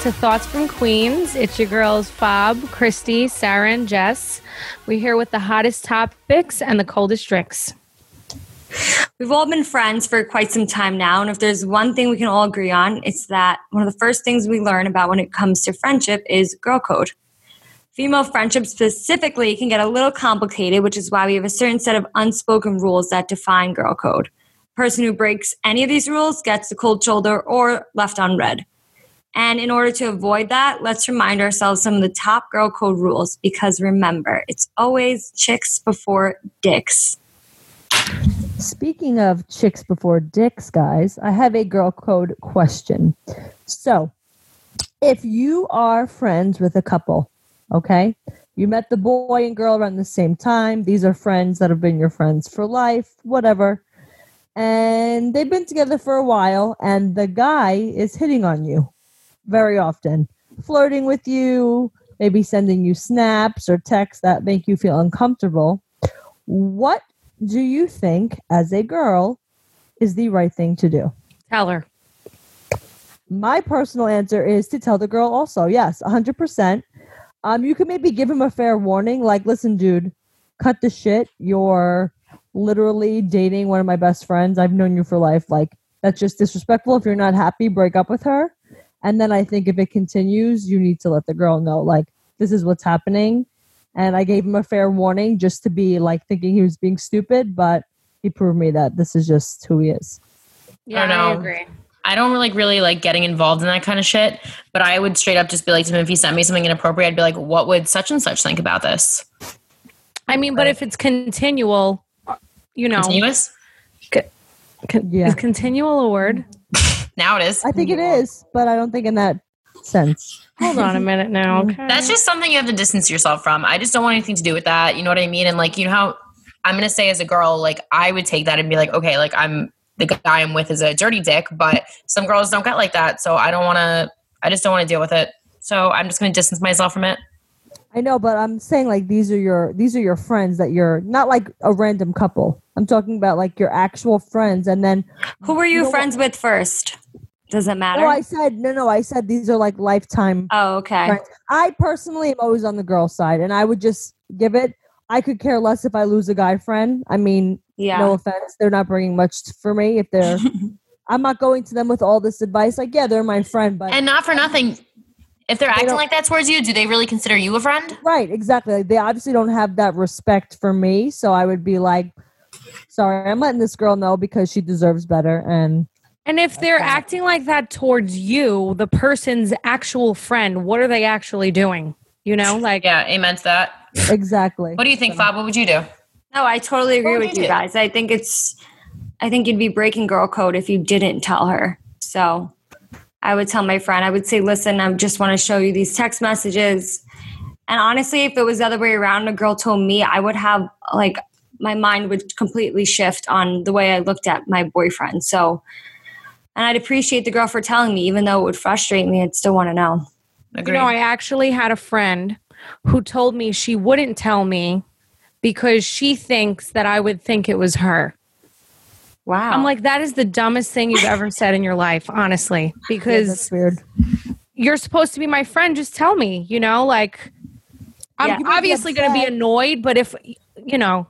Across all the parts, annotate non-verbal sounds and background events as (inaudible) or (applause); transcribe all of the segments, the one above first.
To Thoughts from Queens. It's your girls, Fob, Christy, Sarah, and Jess. We're here with the hottest topics and the coldest drinks. We've all been friends for quite some time now, and if there's one thing we can all agree on, it's that one of the first things we learn about when it comes to friendship is girl code. Female friendship specifically can get a little complicated, which is why we have a certain set of unspoken rules that define girl code. The person who breaks any of these rules gets the cold shoulder or left on red. And in order to avoid that, let's remind ourselves some of the top girl code rules because remember, it's always chicks before dicks. Speaking of chicks before dicks, guys, I have a girl code question. So, if you are friends with a couple, okay, you met the boy and girl around the same time, these are friends that have been your friends for life, whatever, and they've been together for a while, and the guy is hitting on you very often, flirting with you, maybe sending you snaps or texts that make you feel uncomfortable. What do you think, as a girl, is the right thing to do? Tell her. My personal answer is to tell the girl also. Yes, 100%. Um, you can maybe give him a fair warning, like, listen, dude, cut the shit. You're literally dating one of my best friends. I've known you for life. Like, that's just disrespectful. If you're not happy, break up with her. And then I think if it continues, you need to let the girl know, like, this is what's happening. And I gave him a fair warning just to be like thinking he was being stupid, but he proved me that this is just who he is. Yeah, I don't I agree. I don't really really like getting involved in that kind of shit, but I would straight up just be like to him if he sent me something inappropriate, I'd be like, "What would such and such think about this?" I mean, but if it's continual, you know, Continuous? con- Yeah. is continual a word? Now it is. I think it is, but I don't think in that sense. Hold on a (laughs) minute now. Okay. That's just something you have to distance yourself from. I just don't want anything to do with that. You know what I mean? And like, you know how I'm gonna say as a girl, like I would take that and be like, okay, like I'm the guy I'm with is a dirty dick, but some girls don't get like that. So I don't wanna I just don't want to deal with it. So I'm just gonna distance myself from it. I know, but I'm saying like these are your these are your friends that you're not like a random couple. I'm talking about like your actual friends, and then Who were you know friends with first? Does it matter? oh, I said no, no, I said these are like lifetime. oh, okay. friends. I personally am always on the girl side, and I would just give it. I could care less if I lose a guy friend. I mean, Yeah. no offense, they're not bringing much for me. If they're, (laughs) I'm not going to them with all this advice. Like, yeah, they're my friend, but And not for nothing. If they're acting don't- like that towards you, do they really consider you a friend? Right, exactly. Like, they obviously don't have that respect for me, so I would be like, "Sorry, I'm letting this girl know because she deserves better." And And if they're acting like that towards you, the person's actual friend, what are they actually doing? You know, (laughs) like Yeah, amen to that. exactly. What do you think, Fab? What would you do? No, I totally agree with you you guys. I think it's, I think you'd be breaking girl code if you didn't tell her. So I would tell my friend, I would say, listen, I just want to show you these text messages. And honestly, if it was the other way around, a girl told me, I would have like, my mind would completely shift on the way I looked at my boyfriend. So, and I'd appreciate the girl for telling me, even though it would frustrate me, I'd still want to know. You Agree. know, I actually had a friend who told me she wouldn't tell me because she thinks that I would think it was her. Wow. I'm like, that is the dumbest thing you've ever said in your life, honestly, (laughs) Yeah, because that's weird. you're supposed to be my friend. Just tell me, you know, like I'm Yeah. You be obviously going to be annoyed, but if, you know,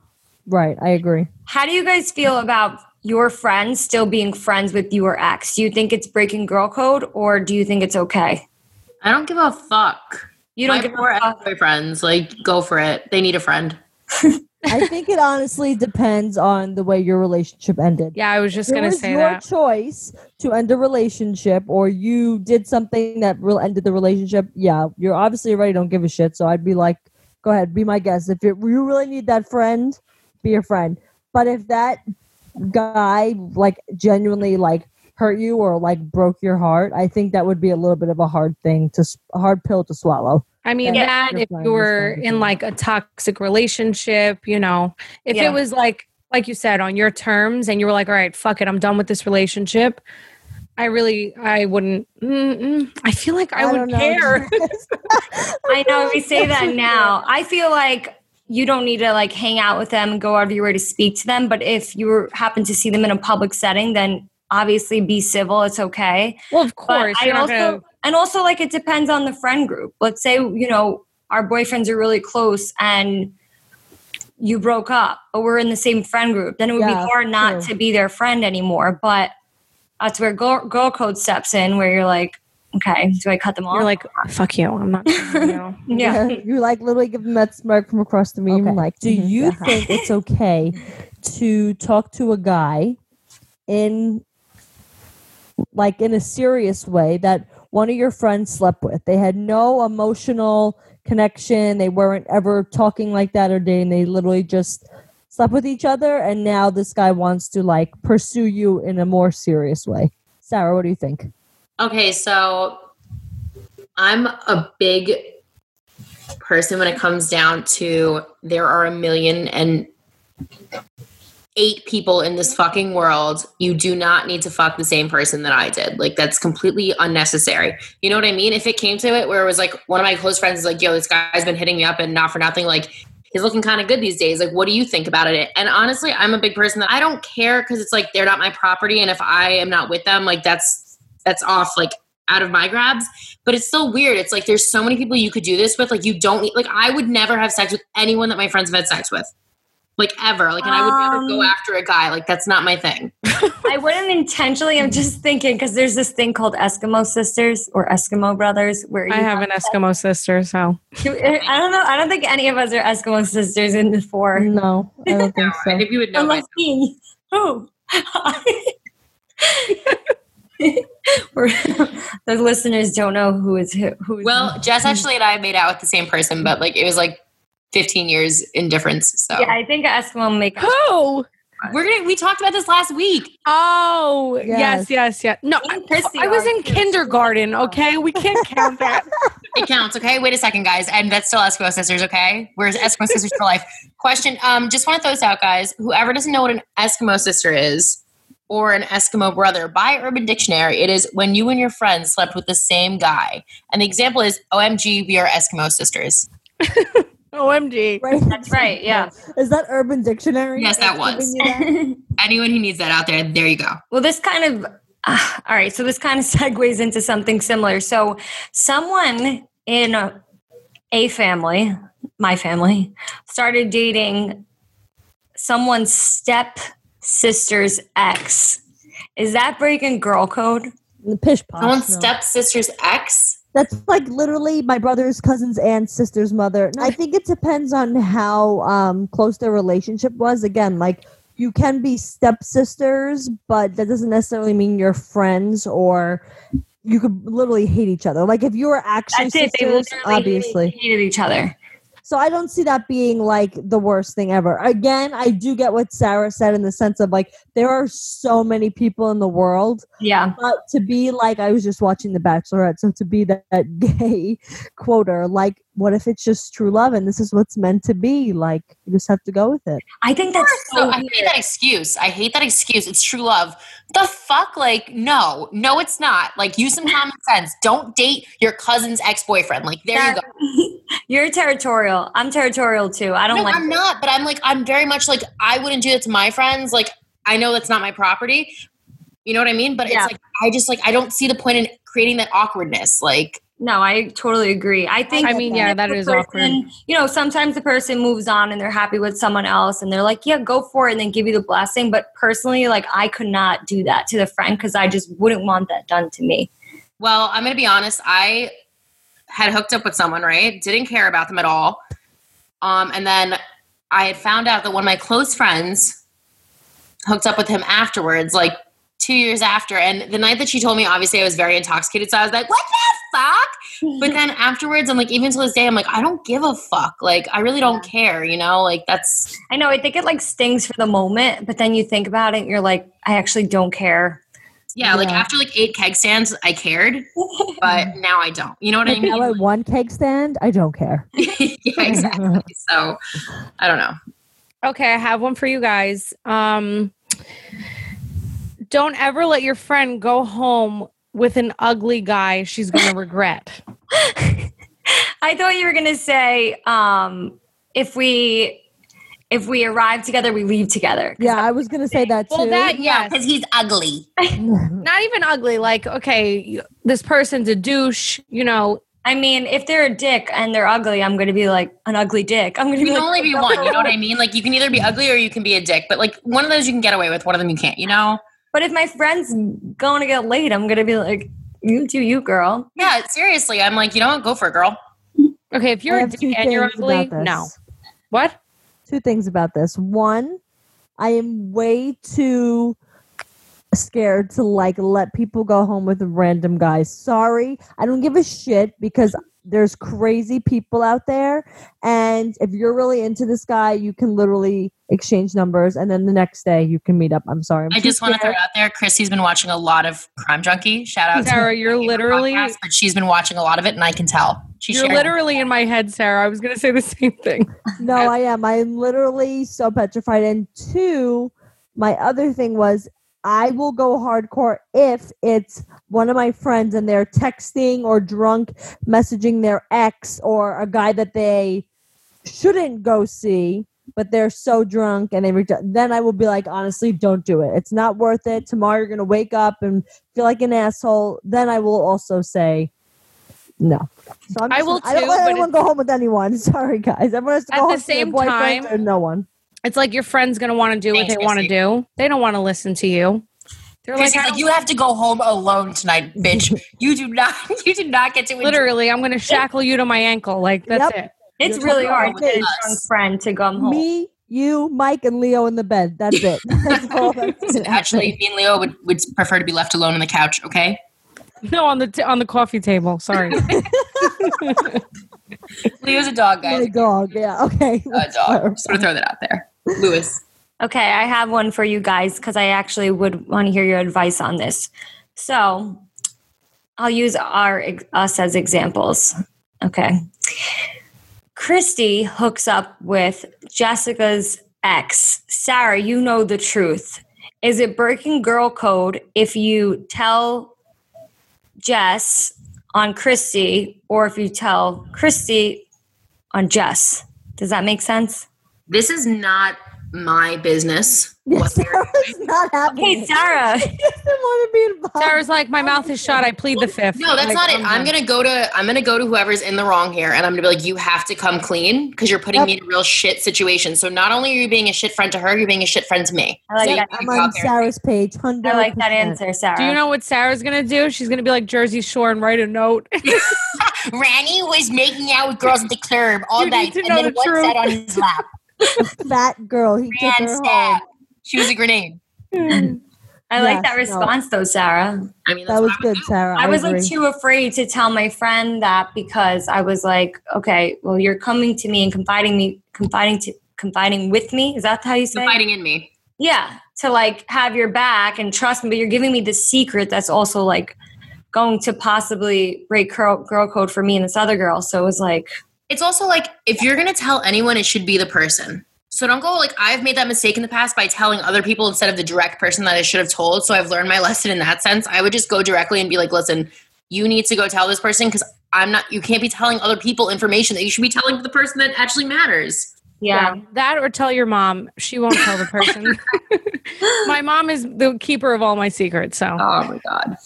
Right, I agree. How do you guys feel about your friends still being friends with your ex? Do you think it's breaking girl code or do you think it's okay? I don't give a fuck. You don't My give poor a fuck. boyfriends, like, go for it. They need a friend. (laughs) I think it honestly depends on the way your relationship ended. yeah, I was just If it going to was say your that. choice to end a relationship, or you did something that real ended the relationship. Yeah, you're obviously already don't give a shit. So I'd be like, go ahead, be my guest. If you you really need that friend, be a friend. But if that guy like genuinely like hurt you or like broke your heart, I think that would be a little bit of a hard thing to s- a hard pill to swallow. I mean, Yeah. that if you were in like a toxic relationship, you know, if Yeah. it was like, like you said, on your terms and you were like, all right, fuck it, I'm done with this relationship. I really, I wouldn't, mm-mm, I feel like I, I would care. (laughs) I know we say that (laughs) now. I feel like you don't need to like hang out with them and go out of your way to speak to them. But if you happen to see them in a public setting, then obviously be civil. It's okay. well, of But course, I also gonna And also, like, it depends on the friend group. Let's say, you know, our boyfriends are really close and you broke up, but we're in the same friend group. Then it would Yeah, be hard not true. to be their friend anymore. But that's where girl, girl code steps in, where you're like, okay, do I cut them off? You're like, fuck you. I'm not. you know. (laughs) yeah. you like literally give them that smirk from across the room. Okay. Like, do Mhm. you Uh-huh. think it's okay to talk to a guy in like in a serious way that one of your friends slept with? They had no emotional connection. They weren't ever talking like that or dating. They literally just slept with each other, and now this guy wants to like pursue you in a more serious way. Sarah, what do you think? Okay, so I'm a big person when it comes down to there are a million and eight people in this fucking world. You do not need to fuck the same person that I did. Like that's completely unnecessary. You know what I mean? If it came to it where it was like one of my close friends is like, yo, this guy's been hitting me up and not for nothing, like he's looking kind of good these days. Like, what do you think about it? And honestly, I'm a big person that I don't care because it's like they're not my property. And if I am not with them, like that's that's off like out of my grabs. But it's still weird. It's like there's so many people you could do this with. Like you don't need like I would never have sex with anyone that my friends have had sex with. Like ever. Like and I would never go Um, after a guy. Like that's not my thing. (laughs) I wouldn't intentionally. I'm just thinking because there's this thing called Eskimo sisters or Eskimo brothers where you I have an Eskimo sister, so (laughs) I don't know. I don't think any of us are Eskimo sisters in the four. No, I don't think (laughs) so. I think you would know Unless me. Who? (laughs) We're- the listeners don't know who is who. who is Well, Jess actually and I made out with the same person, but like it was like 15 years in difference. So yeah, I think Eskimo make who? we're gonna we talked about this last week. Oh, yes, Yes. yes, yes. No, I, Christy I was in too. kindergarten. Okay, we can't count that. (laughs) (laughs) It counts, okay? Wait a second, guys. And that's still Eskimo Sisters, okay? We're Eskimo Sisters for life. Question, um, just want to throw this out, guys. Whoever doesn't know what an Eskimo sister is or an Eskimo brother, by Urban Dictionary, it is when you and your friends slept with the same guy. And the example is OMG, we are Eskimo sisters. (laughs) OMG. Right? That's right. Yeah. Is that Urban Dictionary? Yes, that was. that? (laughs) Anyone who needs that out there, there you go. Well, this kind of, uh, all right, so this kind of (laughs) segues into something similar. So, someone in a, a family, my family, started dating someone's step sister's ex. Is that breaking girl code? The pish posh. Someone's no. stepsister's ex? That's like literally my brother's cousin's aunt's sister's mother. I think it depends on how um, close their relationship was. Again, like you can be stepsisters, but that doesn't necessarily mean you're friends or you could literally hate each other. Like if you were actually That's it. They sisters, literally obviously. hated each other. So I don't see that being like the worst thing ever. Again, I do get what Sarah said in the sense of like there are so many people in the world, Yeah. but to be like I was just watching The Bachelorette, so to be that, that (laughs) gay quoter, like what if it's just true love and this is what's meant to be? Like you just have to go with it. I think that's So so I weird. hate that excuse. I hate that excuse. It's true love. The fuck? Like, no, no, it's not. Like, use some common (laughs) sense. Don't date your cousin's ex boyfriend. Like, there you go. (laughs) You're territorial. I'm territorial too. I don't No, like I'm not. But I'm like, I'm very much like, I wouldn't do that to my friends. Like, I know that's not my property. You know what I mean? But Yeah. it's like, I just like, I don't see the point in creating that awkwardness. Like, No, I totally agree. I think I mean, yeah, that is person- awkward. You know, sometimes the person moves on and they're happy with someone else and they're like, yeah, go for it and then give you the blessing. But personally, like, I could not do that to the friend because I just wouldn't want that done to me. well, I'm going to be honest. I had hooked up with someone, right? Didn't care about them at all. Um, and then I had found out that one of my close friends hooked up with him afterwards, like two years after. And the night that she told me, obviously, I was very intoxicated. So I was like, what the fuck? But (laughs) then afterwards, I'm like, even to this day, I'm like, I don't give a fuck. Like, I really don't care, you know? Like, that's, I know, I think it like stings for the moment, but then you think about it and you're like, I actually don't care. yeah, like after like eight keg stands, I cared, (laughs) but now I don't. You know what I mean? now mean? at one keg stand, I don't care. (laughs) yeah, exactly. So I don't know. Okay, I have one for you guys. Um, don't ever let your friend go home with an ugly guy she's going to regret. (laughs) I thought you were gonna say um, if we if we arrive together, we leave together. Yeah, I was gonna say that too. Well, that yes, because he's ugly. (laughs) not even ugly. Like, okay, this person's a douche. You know, I mean, if they're a dick and they're ugly, I'm going to be like an ugly dick. I'm going to You be can like, only be one. You know what I mean? Like you can either be ugly or you can be a dick. But like one of those you can get away with. One of them you can't. You know? But if my friend's going to get laid, I'm going to be like, you do you, girl. Yeah. Seriously, I'm like, you know what? Go for it, girl. okay, if you're a have dick two and you're things ugly, about this. no. What? Two things about this. One, I am way too scared to like let people go home with random guys. Sorry, I don't give a shit because there's crazy people out there and if you're really into this guy you can literally exchange numbers and then the next day you can meet up i'm sorry I'm I too just want to throw out there. Chrissy's been watching a lot of Crime Junkie. Shout out to Sarah, you're literally podcast, but she's been watching a lot of it, and I can tell. She you're shared- literally in my head, Sarah. I was gonna say the same thing. (laughs) No, I am. I'm literally so petrified. And two, my other thing was I will go hardcore if it's one of my friends and they're texting or drunk messaging their ex or a guy that they shouldn't go see, but they're so drunk and they reach out. Then I will be like, honestly, don't do it. It's not worth it. Tomorrow you're going to wake up and feel like an asshole. Then I will also say, no. So I'm I will I don't let anyone go home with anyone. (laughs) Sorry, guys. Everyone has to At go the home to their same time- or no one. It's like your friend's gonna want to do what they want to do. They don't want to listen to you. They're like, like, you have to go home alone tonight, bitch. (laughs) you do not. (laughs) You do not get to enjoy- literally, I'm gonna shackle you to my ankle. Like that's Yep. it. It's You're really hard about to get a us. friend to come home. Me, you, Mike, and Leo in the bed. That's it. (laughs) That's that's actually, me and Leo would, would prefer to be left alone on the couch. Okay. No, on the t- on the coffee table. Sorry. Leo's a dog, my guys. dog. Yeah. Okay. A dog. Just want to throw that out there. Lewis. Okay, I have one for you guys because I actually would want to hear your advice on this. So I'll use our us as examples. Okay. Christy hooks up with Jessica's ex. Sarah, you know the truth. Is it breaking girl code if you tell Jess on Christy or if you tell Christy on Jess? Does that make sense? This is not my business. Yes, What Sarah's not happening. Hey, Sarah. (laughs) She doesn't want to be involved. Sarah's like, my mouth is shut. I plead the (laughs) fifth. No, that's Like, not it. I'm I'm gonna go to I'm gonna go to whoever's in the wrong here, and I'm gonna be like, you have to come clean because you're putting Yep. me in a real shit situation. So not only are you being a shit friend to her, you're being a shit friend to me. I like So that. I'm on. Sarah's page. 100 I like that answer, Sarah. Do you know what Sarah's gonna do? She's gonna be like Jersey Shore and write a note. (laughs) Ronnie was making out with girls at the club all You night, and then the what truth. sat on his lap? (laughs) Fat girl. He took Ran her home. She was a grenade. I like Yes, that no. response though, Sarah. I mean, That was what I would good, do. Sarah. I was agree. like too afraid to tell my friend that because I was like, okay, well, you're coming to me and confiding me, confiding to, confiding with me. Is that how you say? it? Confiding in me. Yeah, to like have your back and trust me, but you're giving me the secret that's also like going to possibly break girl, girl code for me and this other girl. So it was like, It's also like if you're gonna tell anyone, it should be the person. So don't go like I've made that mistake in the past by telling other people instead of the direct person that I should have told. So I've learned my (laughs) lesson in that sense. I would just go directly and be like, listen, you need to go tell this person because I'm not. You can't be telling other people information that you should be telling the person that actually matters. yeah. That or tell your mom. She won't tell the person. (laughs) my mom is the keeper of all my secrets, so Oh my god.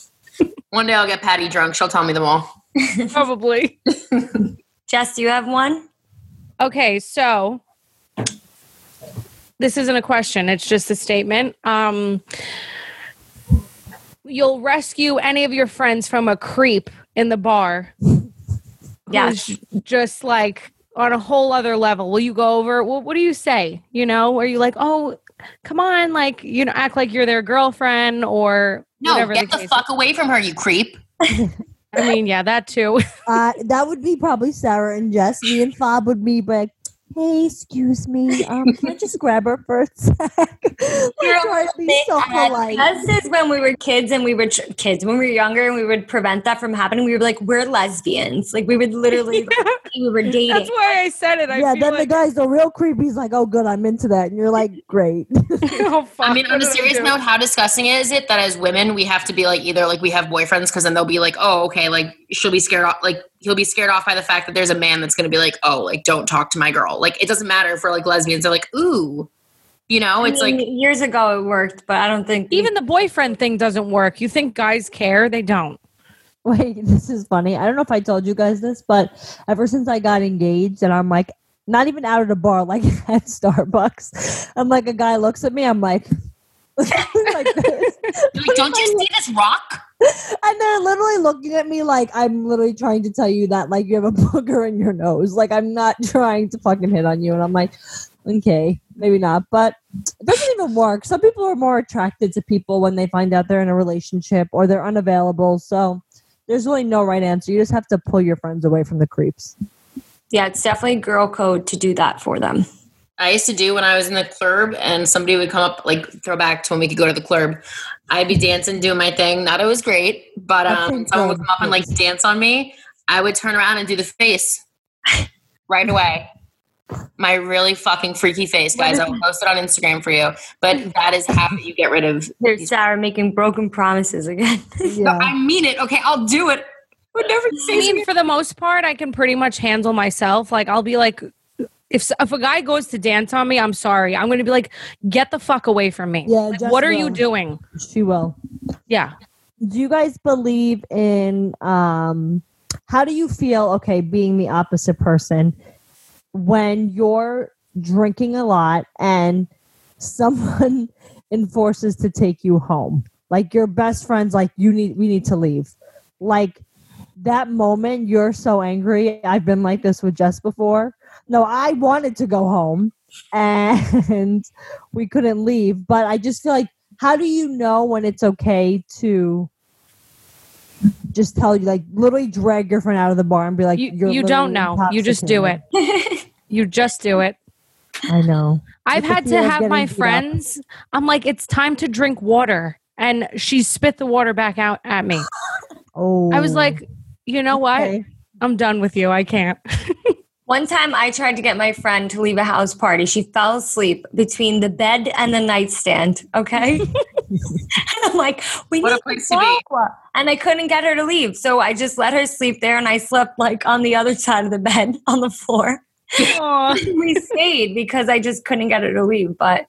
One day I'll get Patty drunk. She'll tell me them all. probably. (laughs) Jess, do you have one? Okay, so this isn't a question, it's just a statement. Um you'll rescue any of your friends from a creep in the bar. Yes. who's Just like on a whole other level. Will you go over? What, what do you say? You know, are you like, oh, come on, like, you know, act like you're their girlfriend or No, whatever get the the case. fuck away from her, you creep. (laughs) I mean, yeah, that too. (laughs) Uh, that would be probably Sarah and Jess. Me and Fob would be like, hey, excuse me. Um, can I just grab her for a sec? (laughs) like, try to be so polite. Us is when we were kids and we were tr- kids when we were younger and we would prevent that from happening. We were like, we're lesbians. Like we would literally, (laughs) we were dating. That's why I said it. I yeah, feel then the guy's the real creep. He's like, oh, good, I'm into that. And you're like, great. (laughs) oh, fuck, I mean, on a serious note, how disgusting is it that as women we have to be like either like we have boyfriends because then they'll be like, oh, okay, like she'll be scared off, like he'll be scared off by the fact that there's a man that's going to be like, oh, like don't talk to my girl. Like it doesn't matter if we're like lesbians. They're like, ooh, you know, I it's mean, like years ago it worked, but I don't think Even the boyfriend thing doesn't work. You think guys care? They don't. (laughs) Wait, this is funny. I don't know if I told you guys this, but ever since I got engaged and I'm like, not even out of a bar, (laughs) like at Starbucks, I'm like, a guy looks at me, I'm like, (laughs) like this. like, don't you see this rock? (laughs) And they're literally looking at me like I'm literally trying to tell you that like you have a (laughs) booger in your nose. Like I'm not (laughs) trying to fucking hit on you. And I'm like, okay, maybe not. But it doesn't even work. Some people are more attracted to people when they find out they're in a relationship or they're unavailable. So there's really no right answer. You just have to pull your friends away from the creeps. yeah, it's definitely girl code to do that for them. I used to do when I was in the club and somebody would come up, like throw back to when we could go to the club. I'd be dancing, doing my thing. Not always great, but um, someone would come up and like dance on me. I would turn around and do the face (laughs) right away. My really fucking freaky face, guys. I will post it on Instagram for you. But that is how you get rid of. Here's Sarah making broken promises again. (laughs) Yeah. I mean it. Okay, I'll do it. Never I mean, for the most part, I can pretty much handle myself. Like, I'll be like, if if a guy goes to dance on me, I'm sorry. I'm going to be like, get the fuck away from me. Yeah, Like, what are you doing? She will. Yeah. do you guys believe in um how do you feel okay being the opposite person when you're drinking a lot and someone (laughs) enforces to take you home like your best friends like you need we need to leave like that moment you're so angry i've been like this with jess before no i wanted to go home and (laughs) we couldn't leave but i just feel like how do you know when it's okay to just tell you like literally drag your friend out of the bar and be like You, you're don't know. You just do it. You just do it. i know I've had to have my beat up. friends, I'm like, it's time to drink water. And she spit the water back out at me. oh I was like, you know what? I'm done with you. I can't. (laughs) One time I tried to get my friend to leave a house party. She fell asleep between the bed and the nightstand. Okay. and (laughs) (laughs) I'm like, we What a need place to be. And I couldn't get her to leave. So I just let her sleep there and I slept like on the other side of the bed (laughs) on the floor. We stayed because I just couldn't get her to leave. But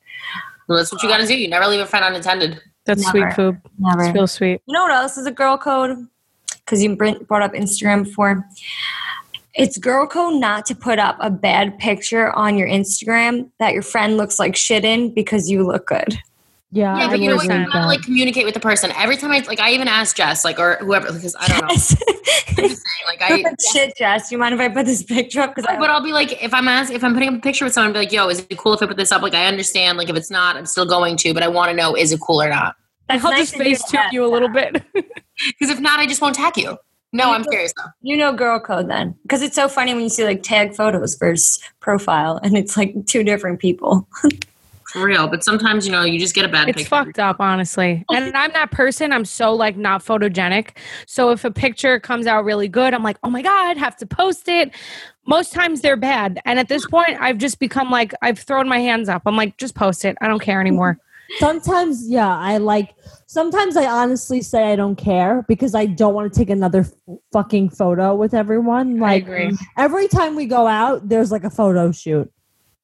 Well, that's what you got to do. You never leave a friend unattended. That's Never. sweet food. never. It's real sweet. You know what else is a girl code? Because you brought up Instagram before. It's girl code not to put up a bad picture on your Instagram that your friend looks like shit in because you look good. yeah, Yeah, I but you know what? You gotta that. like communicate with the person. Every time I like, I even ask Jess, like, or whoever, because I don't know. I'm just saying, like, (laughs) I. shit, Jess. You mind if I put this picture up? Because But I'll be like, if I'm asking, if I'm putting up a picture with someone, I'll be like, yo, is it cool if I put this up? Like, I understand. Like, if it's not, I'm still going to, but I want to know, is it cool or not? that's I'll nice just face tune you a little bit. (laughs) (laughs) Because if not, I just won't tag you. No, I'm serious though. You know girl code then, because it's so funny when you see like tag photos versus profile, and it's like two different people. For real. But sometimes, you know, you just get a bad it's picture. fucked up, honestly. And I'm that person. I'm so like not photogenic. So if a picture comes out really good, I'm like, oh my God, have to post it. Most times they're bad. And at this point, I've just become like, I've thrown my hands up. I'm like, just post it. I don't care anymore. Sometimes yeah i like sometimes i honestly say i don't care because i don't want to take another f- fucking photo with everyone like agree. every time we go out there's like a photo shoot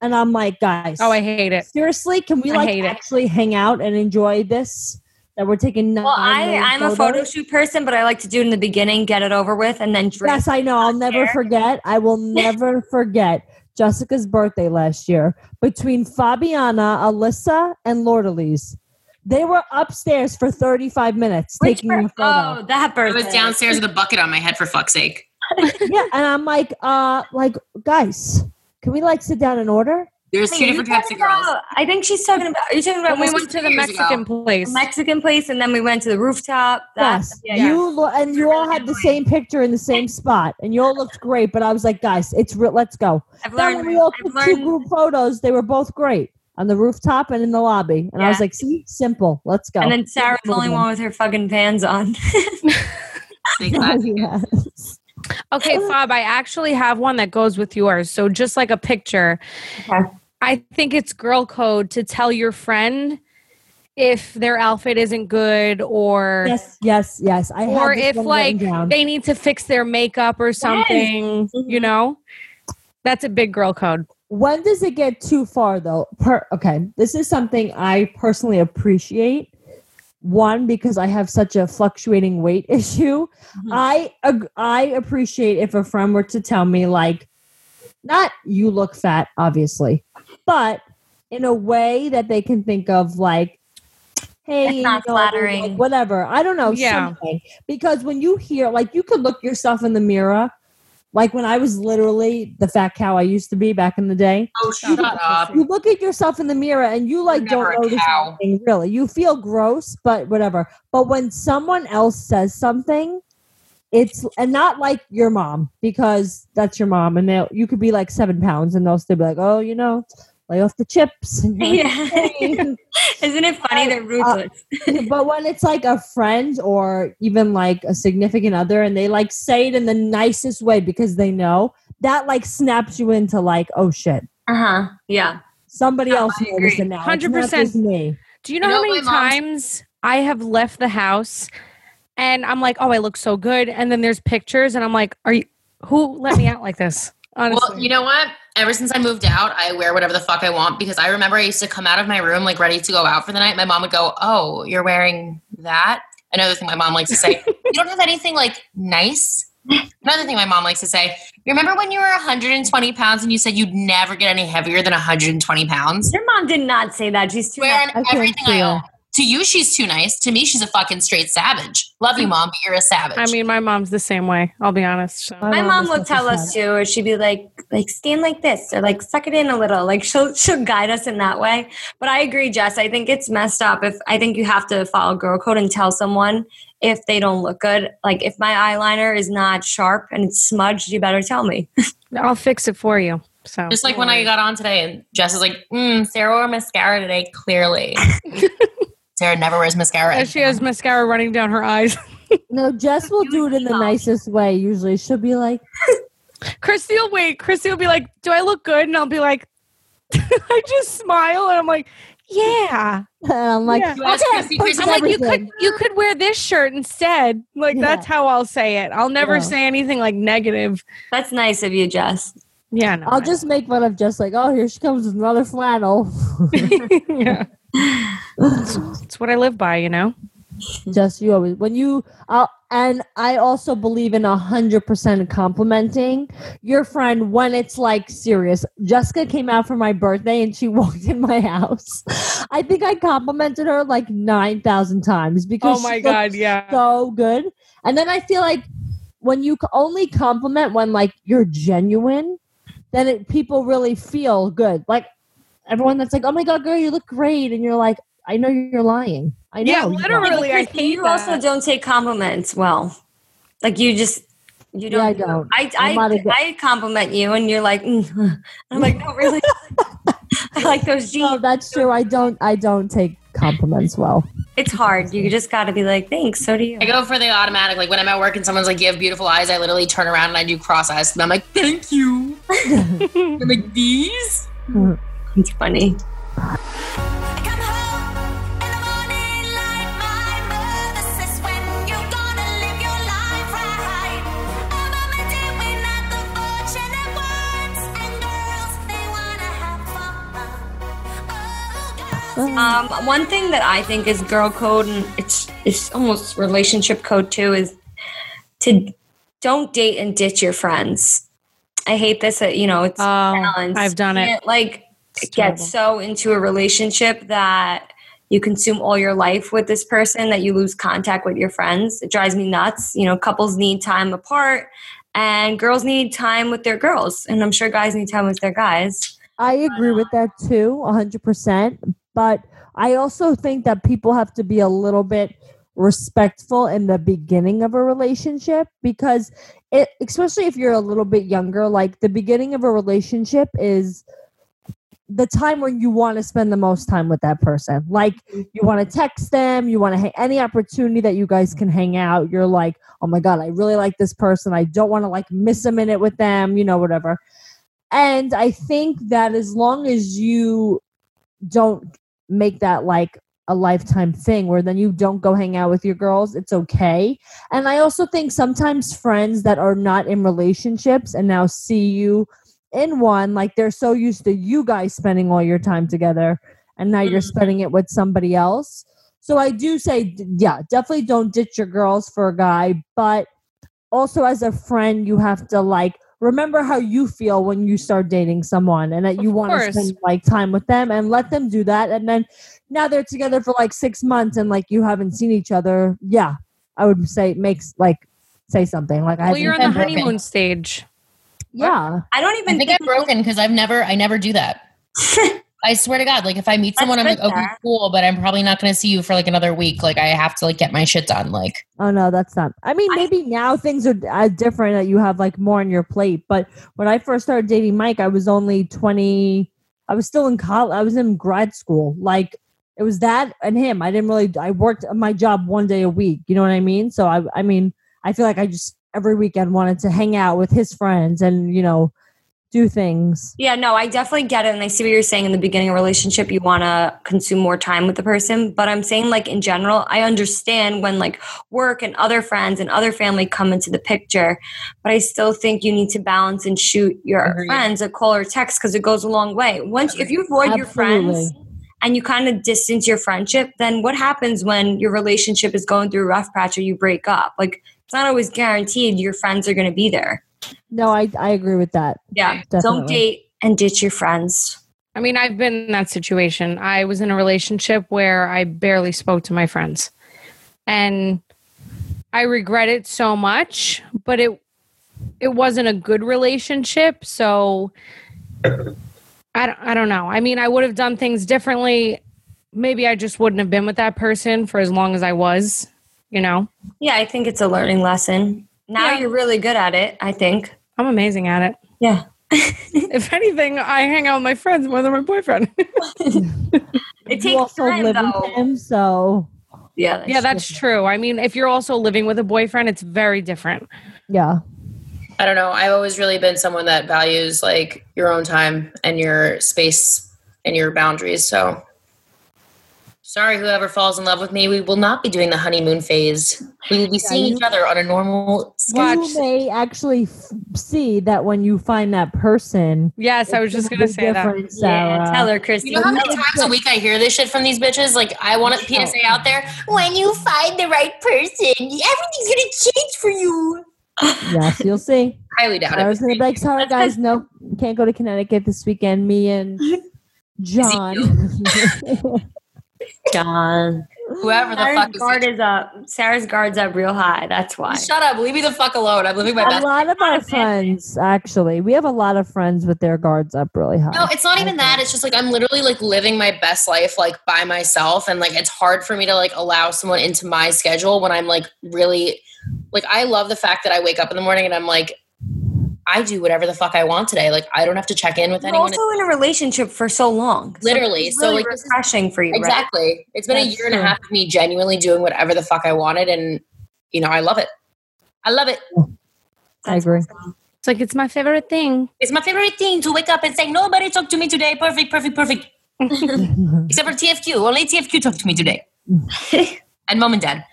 and i'm like guys Oh, I hate it. seriously can we I like hate it. actually hang out and enjoy this that we're taking Well, I I'm a photo shoot person, but I like to do it in the beginning, get it over with, and then drink. yes i know i'll never there. forget i will (laughs) never forget jessica's birthday last year between fabiana alyssa and lordalise they were upstairs for 35 minutes Which taking bir- a photo Oh, that I birthday. was downstairs with a bucket on my head for fuck's sake. (laughs) yeah, and I'm like, uh, like, guys, can we like sit down and order? There's Wait, two different types of girls. about- I think she's talking about. Are you talking about When we went to the Mexican ago. place. Mexican place, and then we went to the rooftop? That, yes, yeah, yeah. you lo- and you all had the same picture in the same spot, and you all looked great. But I was like, guys, it's real. Let's go. I've Then learned. when we all I've took two group photos, they were both great on the rooftop and in the lobby. And I was like, see, simple. Let's go. and then Sarah's the only one with her fucking vans on. (laughs) (laughs) Yes. Okay, Fob, I actually have one that goes with yours. So just like a picture. Okay. I think it's girl code to tell your friend if their outfit isn't good or Yes, yes, yes. I or if like they need to fix their makeup or something, you Mhm. know? That's a big girl code. when does it get too far though per okay this is something i personally appreciate one because i have such a fluctuating weight (laughs) issue Mhm. i i appreciate if a friend were to tell me like not you look fat obviously but in a way that they can think of like hey That's not you know, like, flattering. whatever i don't know Yeah. something because when you hear like you could look yourself in the mirror like when i was literally the fat cow i used to be back in the day Oh, shut up. you look at yourself in the mirror and you like You're don't a notice cow. anything really. You feel gross, but whatever. But when someone else says something, it's and not like your mom because that's your mom, and they you could be like seven pounds and they'll still be like, oh, you know, lay off the chips. And you're like, Yeah. (laughs) Isn't it funny? They're ruthless. (laughs) but when it's like a friend or even like a significant other and they like say it in the nicest way because they know that like snaps you into like oh shit Uh huh. Yeah. somebody No, else I noticed agree. it now It's not 100%. just me Do you know You how many my mom's- times I have left the house and I'm like, oh, I look so good. And then there's pictures and I'm like, are you, who let me out like this? (laughs) Honestly. Well, you know what? Ever since I moved out, I wear whatever the fuck I want because I remember I used to come out of my room like ready to go out for the night. My mom would go, "Oh, you're wearing that." Another thing my mom likes to say, (laughs) "You don't have anything like nice." Another thing my mom likes to say, "You remember when you were 120 pounds and you said you'd never get any heavier than 120 pounds?" Your mom did not say that. She's too Wearing nice. I can't everything I own. To you, she's too nice. To me, she's a fucking straight savage. Love you, mom, but you're a savage. I mean, my mom's the same way. I'll be honest. So. My mom is will tell us too, or she'd be like, like stand like this, or like suck it in a little. Like she'll she'll guide us in that way. But I agree, Jess. I think it's messed up. If I think you have to follow girl code and tell someone if they don't look good. Like if my eyeliner is not sharp and it's smudged, you better tell me. (laughs) I'll fix it for you. So Just like when I got on today, and Jess is like, mm, "Sarah wore mascara today." Clearly, (laughs) Sarah never wears mascara. And she has mascara running down her eyes. (laughs) no jess will do it in the nicest way usually she'll be like Christy will wait. Christy will be like, "Do I look good?" And I'll be like, (laughs) I just smile and I'm like, "Yeah." (laughs) and i'm like Yeah. You okay, Chrissy, perfect Chrissy, I'm like, "You could you could wear this shirt instead." Like Yeah. that's how I'll say it. I'll never Yeah. say anything like negative. That's nice of you, Jess. Yeah, no. i'll just make fun of just like oh here she comes with another flannel yeah. It's, it's what I live by, you know. just you always when you uh, and i also believe in a hundred percent complimenting your friend when it's like serious jessica came out for my birthday and she (laughs) walked in my house i think i complimented her like 9000 times because Oh my she god, yeah. so good and then i feel like when you only compliment when like you're genuine then it, people really feel good like everyone that's like oh my god girl you look great and you're like i know you're lying i know Yeah, you are. literally. I hate you also don't take compliments well. Like you just you don't. Yeah, I don't. I I'm not I, a good- I compliment you, and you're like, mm. (laughs) I'm like, no, really. (laughs) (laughs) I like those No, jeans. that's true. I don't. I don't take compliments well. It's hard. You just got to be like, thanks. So do you. I go for the automatic. Like when I'm at work and someone's like, "You have beautiful eyes," I literally turn around and I do cross eyes, and I'm like, "Thank you." I'm like these. It's funny. I come home in the morning like my mother says when you're gonna live your life right. A mama doing not the fortunate ones, and girls they wanna have fun. Oh, girls. Um, one thing that I think is girl code, and it's it's almost relationship code too, is to don't date and ditch your friends. I hate this. uh, You know, it's Oh, balance. I've done it. Like It's get terrible. so into a relationship that you consume all your life with this person that you lose contact with your friends. It drives me nuts. You know, couples need time apart, and girls need time with their girls, and I'm sure guys need time with their guys. I agree with uh, that too, hundred percent. But I also think that people have to be a little bit respectful in the beginning of a relationship because it, especially if you're a little bit younger, like the beginning of a relationship is the time when you want to spend the most time with that person. Like you want to text them, you want to ha- any opportunity that you guys can hang out. You're like, oh my god, I really like this person. I don't want to like miss a minute with them. You know, whatever. And I think that as long as you don't make that like a lifetime thing where then you don't go hang out with your girls. It's okay. And I also think sometimes friends that are not in relationships and now see you in one, like they're so used to you guys spending all your time together and now you're Mhm. spending it with somebody else. So I do say, yeah, definitely don't ditch your girls for a guy, but also as a friend, you have to like remember how you feel when you start dating someone and that you want to spend like time with them and let them do that. And then now they're together for like six months and like you haven't seen each other. Yeah, I would say it makes like say something like I Well, you're on the honeymoon stage. Yeah. I don't I even think I'm broken because I've never, I never do that. (laughs) I swear to God, like if I meet That's someone, I'm like, okay, Sarah. cool, but I'm probably not going to see you for like another week. Like I have to like get my shit done. Like Oh no, that's not. I mean, I- maybe now things are uh, different that you have like more on your plate. But when I first started dating Mike, I was only twenty. I was still in college. I was in grad school. Like it was that and him. I didn't really. I worked my job one day a week. You know what I mean? So I. I mean, I feel like I just every weekend wanted to hang out with his friends and you know do things. Yeah, no, I definitely get it. And I see what you're saying in the beginning of a relationship, you want to consume more time with the person. But I'm saying, like, in general, I understand when, like, work and other friends and other family come into the picture. But I still think you need to balance and shoot your Agreed. friends a call or text because it goes a long way. Once, if you avoid your friends and you kind of distance your friendship, then what happens when your relationship is going through a rough patch or you break up? Like, it's not always guaranteed your friends are going to be there. No, I I agree with that. Yeah. Definitely. Don't date and ditch your friends. I mean, I've been in that situation. I was in a relationship where I barely spoke to my friends. And I regret it so much, but it it wasn't a good relationship, so I don't, I don't know. I mean, I would have done things differently. Maybe I just wouldn't have been with that person for as long as I was, you know. Yeah, I think it's a learning lesson. Now Yeah. you're really good at it, I think. I'm amazing at it. Yeah. (laughs) If anything, I hang out with my friends more than my boyfriend. (laughs) It you takes also time live though. with him, so Yeah, that's yeah, that's true. I mean, if you're also living with a boyfriend, it's very different. yeah. I don't know. I've always really been someone that values like your own time and your space and your boundaries. So sorry, whoever falls in love with me, we will not be doing the honeymoon phase. We will be seeing you- each other on a normal schedule. You may actually f- see that when you find that person. Yes, I was just gonna gonna say that. different, Yeah, Sarah. tell her, Christy. You know how many times a week I hear this shit from these bitches? Like, I want a PSA out there. When you find the right person, everything's gonna change for you. yes, you'll see. (laughs) Highly doubt I was it. gonna be like, sorry guys, no, can't go to Connecticut this weekend. Me and (laughs) John. (laughs) John. Whoever the fuck is. guard is up. Sarah's guard's up real high. That's why. Shut up. Leave me the fuck alone. I'm living my best. a lot of our friends, actually, we have a lot of friends with their guards up really high. No, it's not even that. It's just like I'm literally like living my best life like by myself and like it's hard for me to like allow someone into my schedule when I'm like really like I love the fact that I wake up in the morning and I'm like I do whatever the fuck I want today. Like I don't have to check in with You're anyone. also in a relationship for so long. Literally. So, really like, this is- refreshing for you, right? exactly. It's been a That's year and a half of me genuinely doing whatever the fuck I wanted and you know, I love it. I love it. I agree. It's like it's my favorite thing. It's my favorite thing to wake up and say, Nobody talked to me today. Perfect, perfect, perfect. (laughs) Except for TFQ. Only TFQ talked to me today. (laughs) and mom and dad.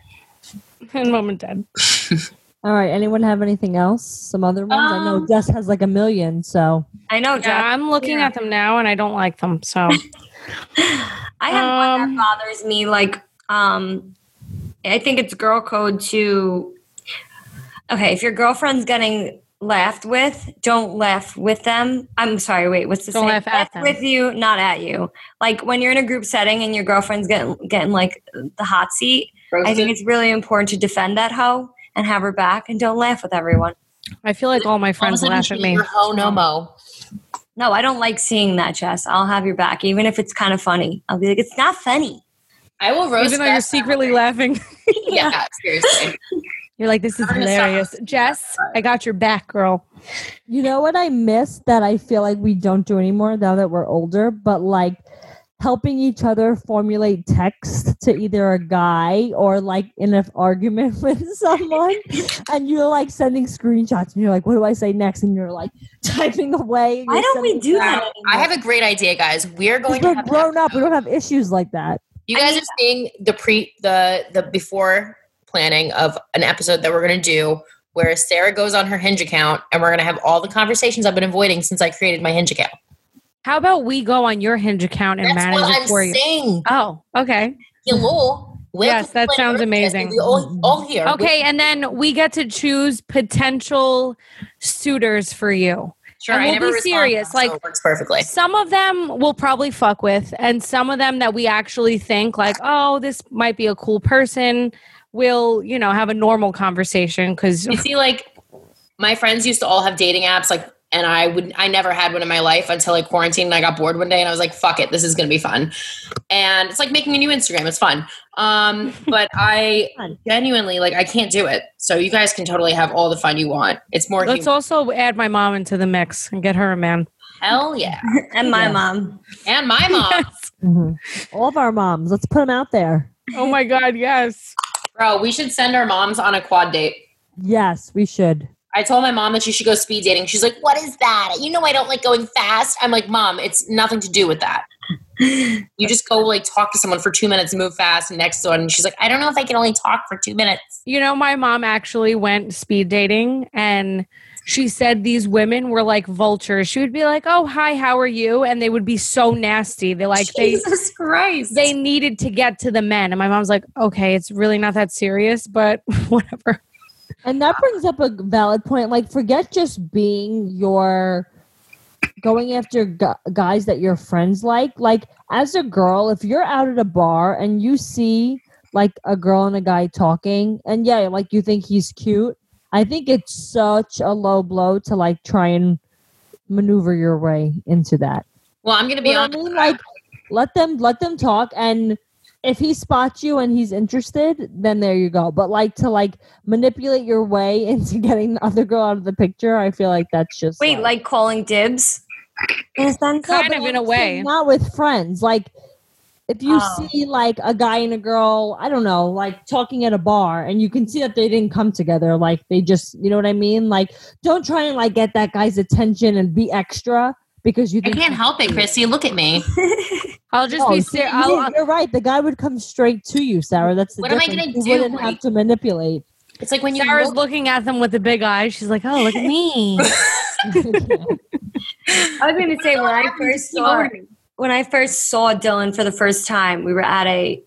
And mom and dad. (laughs) All right. Anyone have anything else? Some other ones? I know Um, Jess has like a million. So I know, Yeah, I'm looking Yeah. at them now and I don't like them. So (laughs) I have one Um, that bothers me. Like, um, I think it's girl code to. Okay, if your girlfriend's getting laughed with, don't laugh with them. I'm sorry. Wait, what's the Don't saying? laugh at them. with you, not at you. Like when you're in a group setting and your girlfriend's getting getting like the hot seat. I think it's really important to defend that hoe and have her back, and don't laugh with everyone. I feel like all my All of a friends sudden, laugh at me. your ho no mo. No, I don't like seeing that, Jess. I'll have your back, even if it's kind of funny. I'll be like, it's not funny. I will roast Even though you're that secretly laughing. (laughs) Yeah, seriously. (laughs) You're like, this is I'm gonna stop. hilarious. Jess, I got your back, girl. you know what I miss that I feel like we don't do anymore now that we're older, but like helping each other formulate text to either a guy or like in an argument (laughs) with someone and you're like sending screenshots and you're like what do i say next and you're like typing away Why don't we do that? I have a great idea, guys. We're going to we're have grown up we don't have issues like that You I guys mean- are seeing the pre the the before planning of an episode that we're gonna do where Sarah goes on her Hinge account and we're gonna have all the conversations I've been avoiding since I created my Hinge account. How about we go on your Hinge account and That's manage it I'm for you? saying. Oh, okay. Hello. Welcome Yes, that sounds amazing. We all, all here. Okay, and then we get to choose potential suitors for you. Sure, and I we'll never be serious, so like- it works perfectly. Some of them we'll probably fuck with, and some of them that we actually think like, oh, this might be a cool person. We'll, you know, have a normal conversation because You see, like my friends used to all have dating apps, like, and I would, I never had one in my life until like quarantine. And I got bored one day, and I was like, "Fuck it, this is gonna be fun." And it's like making a new Instagram. It's fun. Um, (laughs) but I genuinely like I can't do it. So you guys can totally have all the fun you want. It's more let's human. also add my mom into the mix and get her a man. hell yeah, (laughs) and my Yeah. mom. and my mom, (laughs) Mhm. All of our moms. Let's put them out there. oh my god, yes. bro. We should send our moms on a quad date. Yes, we should. I told my mom that she should go speed dating. She's like, "What is that? You know I don't like going fast." I'm like, "Mom, it's nothing to do with that. You just go like talk to someone for two minutes, move fast, and next one." And she's like, "I don't know if I can only talk for two minutes." You know, my mom actually went speed dating and she said these women were like vultures. She would be like, "Oh, hi, how are you?" and they would be so nasty. They like they Jesus Christ. they needed to get to the men. And my mom's like, "Okay, it's really not that serious, but (laughs) whatever." And that brings up a valid point. Like, forget just being your going after guys that your friends like. Like, as a girl, if you're out at a bar and you see like a girl and a guy talking, and yeah, like you think he's cute, I think it's such a low blow to like try and maneuver your way into that. well, I'm gonna be honest. I mean? Like, let them let them talk, and if he spots you and he's interested, then there you go. But like to like manipulate your way (laughs) into getting the other girl out of the picture, I feel like that's just Wait, like calling dibs? In a sense? Kind but of in a way. Not with friends. Like if you Oh. see like a guy and a girl, I don't know, like talking at a bar, and you can see that they didn't come together. Like they just, you know what I mean? Like don't try and like get that guy's attention and be extra because you I can't help it, Chrissy. Look at me. (laughs) I'll just No, be see, you- I'll, you're right. The guy would come straight to you, Sarah. That's the What am I difference. gonna You do? wouldn't have to manipulate. It's like when you Sarah's look- looking at them with the big eyes. She's like, "Oh, look at me." (laughs) I was going to say when I first saw when I first saw Dylan for the first time, we were at a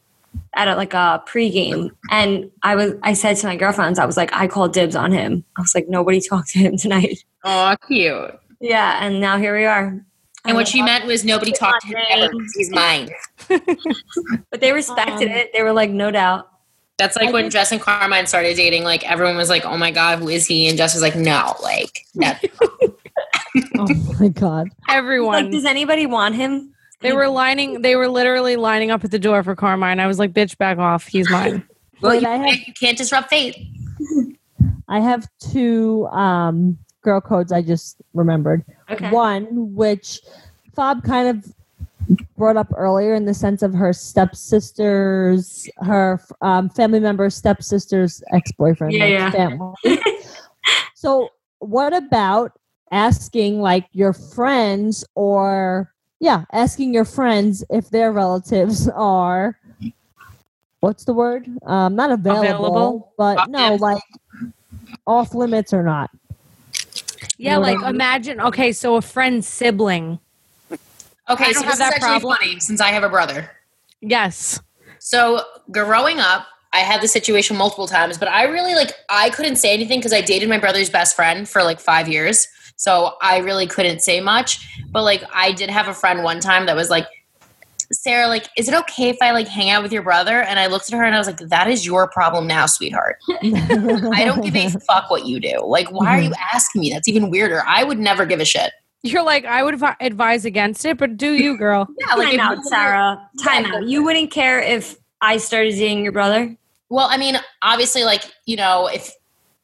at a, like a pregame, and I was I said to my girlfriends, I was like, I called dibs on him. I was like, nobody (laughs) talked to him tonight. oh, cute. Yeah, and now here we are. And what she meant was nobody talked to him ever. 'cause He's mine. (laughs) but they respected Um, it. They were like, no doubt. That's like I when think- Jess and Carmine started dating. Like everyone was like, "Oh my god, who is he?" And Jess was like, "No, like no." (laughs) oh my god. Everyone. Like, does anybody want him? They were lining. They were literally lining up at the door for Carmine. I was like, "Bitch, back off. He's mine." (laughs) well, Wait, you, I have- can't, you can't disrupt fate. I have two um, girl codes I just remembered. Okay. One, which Fob kind of brought up earlier in the sense of her stepsister's, her um, family member's stepsister's ex boyfriend. Yeah, yeah. Family. (laughs) so, what about asking like your friends or, yeah, asking your friends if their relatives are. What's the word? Um, not available, Available? but no, like off limits or not. Yeah, know like imagine. Okay, so a friend's sibling. Okay, so this have is actually problem. funny since I have a brother. Yes. So growing up, I had the situation multiple times, but I really like I couldn't say anything because I dated my brother's best friend for like five years. So I really couldn't say much. But like I did have a friend one time that was like, Sarah, like, is it okay if I like hang out with your brother? And I looked at her and I was like, that is your problem now, sweetheart. (laughs) I don't give a fuck what you do. Like, why are you mm-hmm. asking me? That's even weirder. I would never give a shit. You're like, I would advi- advise against it, but do you, girl? (laughs) Yeah, like Time out, Sarah. Time out. You wouldn't care if I started dating your brother? Well, I mean, obviously, like you know, if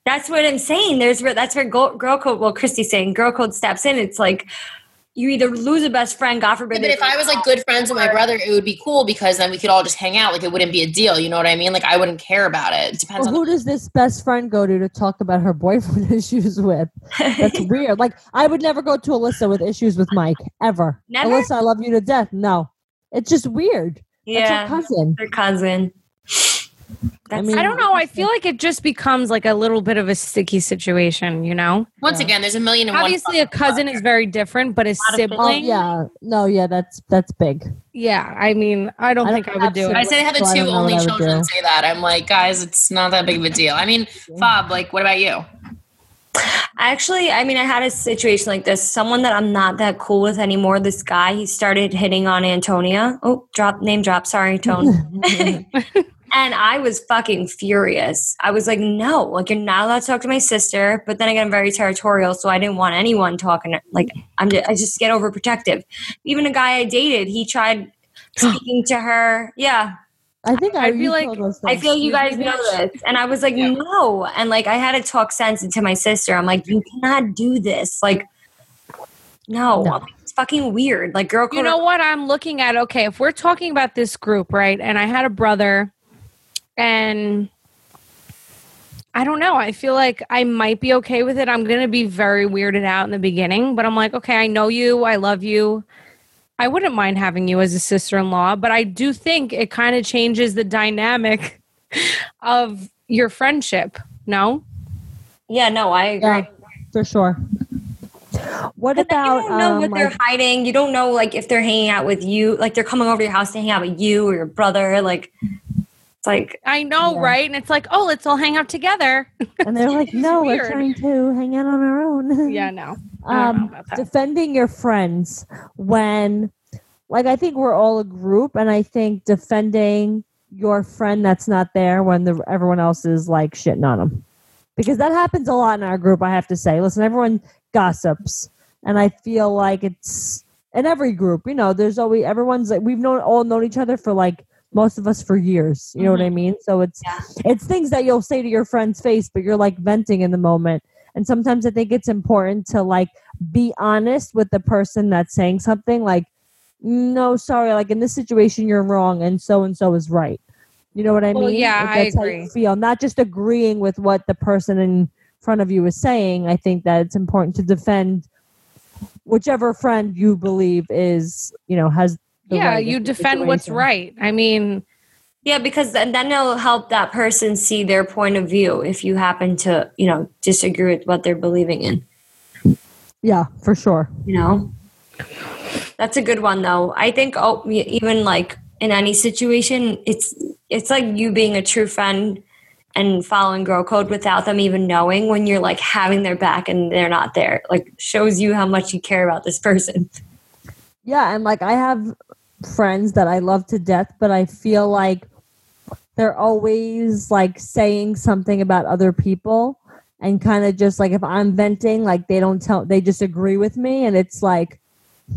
That's what I'm saying. There's where that's where girl, girl code. Well, Christy's saying girl code steps in. It's like you either lose a best friend, God forbid. but if I was like good friends with my brother, it would be cool because then we could all just hang out. Like it wouldn't be a deal. You know what I mean? Like I wouldn't care about it. It depends Well, on. who does this best friend go to to talk about her (laughs) boyfriend (laughs) issues with? That's (laughs) weird. Like, I would never go to Alyssa with issues with Mike ever. Never? Alyssa, I love you to death. No, it's just weird. Yeah, That's your cousin. their cousin. That's, mean- I don't know. I feel like it just becomes like a little bit of a sticky situation, you know? Once again, there's a million and one. Obviously, a cousin is very different, but a Lot of. Oh, sibling, yeah. yeah. No, yeah, that's that's big. Yeah, I mean, I don't I think don't I would do it. I say I have the So two don't only what I would children do. say that. I'm like, guys, it's not that big of a deal. I mean, Bob, like, what about you? Actually, I mean, I had a situation like this. Someone that I'm not that cool with anymore. This guy, he started hitting on Antonia. Oh, drop name drop. Sorry, Tone. (laughs) (laughs) (laughs) and I was fucking furious. I was like, no, like you're not allowed to talk to my sister. But then again, I'm very territorial, so I didn't want anyone talking. to- Like I'm, just, I just get overprotective. Even a guy I dated, he tried (gasps) speaking to her. Yeah, I think I, I feel like- I this. feel you guys know this. And I was like, Yeah. no. And like, I had to talk sense into my sister. I'm like, you cannot do this. Like, no, No. It's fucking weird. Like, girl, You code- know what I'm looking at? Okay, if we're talking about this group, right? And I had a brother, and I don't know. I feel like I might be okay with it. I'm going to be very weirded out in the beginning, but I'm like, okay, I know you. I love you. I wouldn't mind having you as a sister in law, but I do think it kind of changes the dynamic (laughs) of your friendship. No? yeah, no, I agree. Yeah, for sure. What But about you don't know um, what they're like, hiding. You don't know like if they're hanging out with you, like they're coming over to your house to hang out with you or your brother. Like, it's like, I know, Yeah. right? And it's like, oh, let's all hang out together. (laughs) and they're like, (laughs) no, we're trying to hang out on our own. (laughs) yeah, no. I don't know um, defending your friends when, like, I think we're all a group, and I think defending your friend that's not there when the everyone else is like shitting on them, because that happens a lot in our group. I have to say, listen, everyone gossips, and I feel like it's in every group. You know, there's always everyone's like we've known all known each other for like most of us for years. You know what I mm-hmm. mean? So it's Yeah. it's things that you'll say to your friend's face, but you're like venting in the moment. And sometimes I think it's important to like be honest with the person that's saying something like, no, sorry, like in this situation, you're wrong and so and so is right. You know what I Well, mean? yeah, If I that's how you agree. feel, not just agreeing with what the person in front of you is saying. I think that it's important to defend whichever friend you believe is, you know, has yeah, right you the defend what's right. I mean, yeah, because then, then it'll help that person see their point of view if you happen to, you know, disagree with what they're believing in. Yeah, for sure. you know that's a good one though i think oh, even like in any situation it's it's like you being a true friend and following girl code without them even knowing when you're like having their back and they're not there like shows you how much you care about this person Yeah, and like I have friends that I love to death, but I feel like they're always like saying something about other people and kind of just like if I'm venting, like they don't tell they just agree with me and it's like,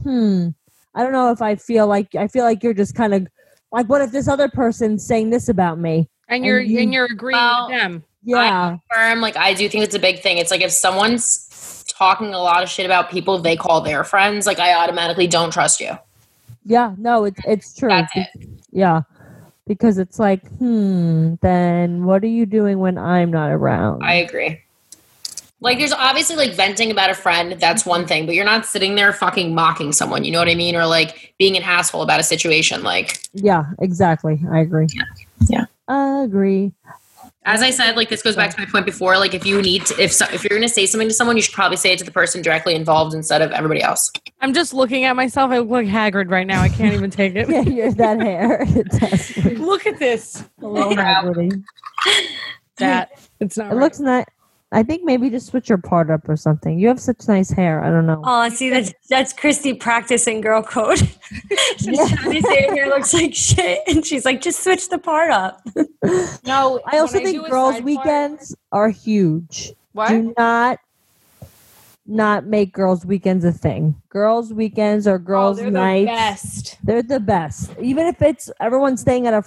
hmm. I don't know if I feel like I feel like you're just kind of like what if this other person's saying this about me? and you're you- and you're agreeing Well, with them. Yeah. Firm, like, I do think it's a big thing. It's like if someone's talking a lot of shit about people they call their friends, like, I automatically don't trust you. Yeah, no, it's it's true. It. Yeah. Because it's like, hmm, then what are you doing when I'm not around? I agree. Like, there's obviously like venting about a friend, that's one thing, but you're not sitting there fucking mocking someone, you know what I mean? Or like being an asshole about a situation. Like, Yeah, exactly. I agree. Yeah. Agree. As I said, like this goes back to my point before. Like, if you need to, if so, if you're going to say something to someone, you should probably say it to the person directly involved instead of everybody else. I'm just looking at myself. I look like Haggard right now. I can't even take it. (laughs) Yeah, you're that hair. (laughs) Look Look at this. a little (laughs) That it's not. It right. looks nice. I think maybe just switch your part up or something. You have such nice hair. I don't know. oh I see that's that's christy practicing girl code (laughs) she's Yeah. trying to say her hair looks like shit and she's like just switch the part up (laughs) no. I also think do a girls' side part- weekends are huge. What? Do not not make girls' weekends a thing. Girls' weekends or Oh, girls' they're nights. the best. They're the best. Even if it's everyone staying at a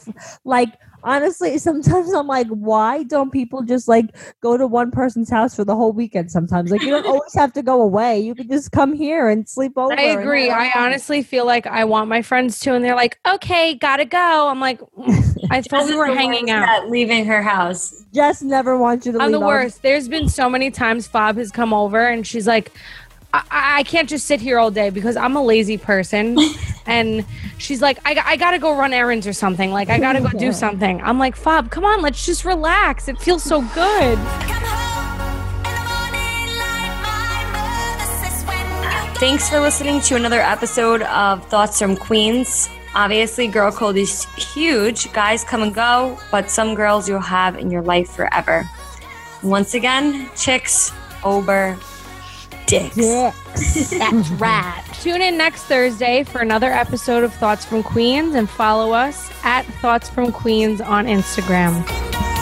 like honestly, sometimes I'm like, why don't people just like go to one person's house for the whole weekend sometimes? Like you don't (laughs) always have to go away. You can just come here and sleep over. I agree. I honestly feel like I want my friends to, and they're like, "Okay, gotta go." I'm like, "Mm, I (laughs) thought we were hanging out. leaving her house just never want you to I'm the worst. There's been so many times Fob has come over and she's like, I, I can't just sit here all day because I'm a lazy person. (laughs) and she's like, I, I gotta go run errands or something. Like, I gotta go do something. I'm like, Fob, come on, let's just relax. It feels so good. Come home in the morning like my mother says when you Thanks for listening to another episode of Thoughts from Queens. Obviously, girl code is huge. Guys come and go, but some girls you'll have in your life forever. Once again, chicks over dicks. That's (laughs) rad. Tune in next Thursday for another episode of Thoughts from Queens and follow us at Thoughts from Queens on Instagram.